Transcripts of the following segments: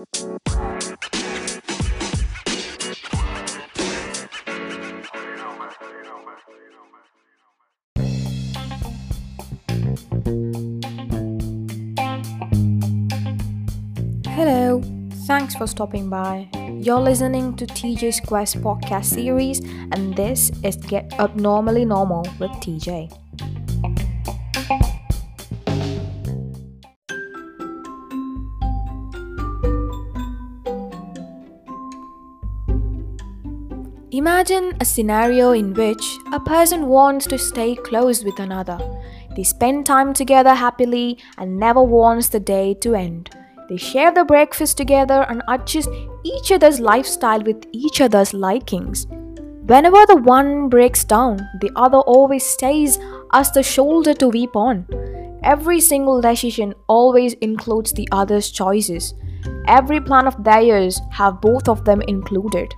Hello, thanks for stopping by. You're listening to TJ's Quest podcast series, and this is Get Abnormally Normal with TJ. Imagine a scenario in which a person wants to stay close with another. They spend time together happily and never wants the day to end. They share the breakfast together and adjust each other's lifestyle with each other's likings. Whenever the one breaks down, the other always stays as the shoulder to weep on. Every single decision always includes the other's choices. Every plan of theirs have both of them included.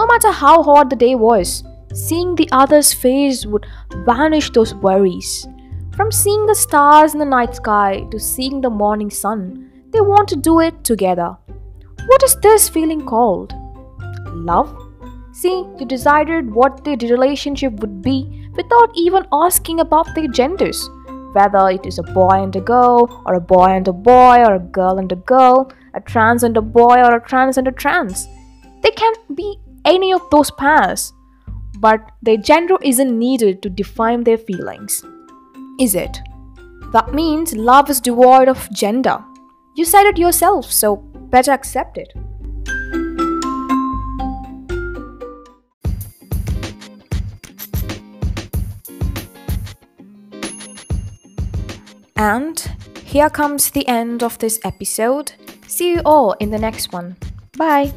No matter how hot the day was, seeing the other's face would banish those worries. From seeing the stars in the night sky to seeing the morning sun, they want to do it together. What is this feeling called? Love? See, you decided what the relationship would be without even asking about their genders. Whether it is a boy and a girl, or a boy and a boy, or a girl and a girl, a trans and a boy, or a trans and a trans. They can be any of those paths, But their gender isn't needed to define their feelings. Is it? That means love is devoid of gender. You said it yourself, so better accept it. And here comes the end of this episode. See you all in the next one. Bye.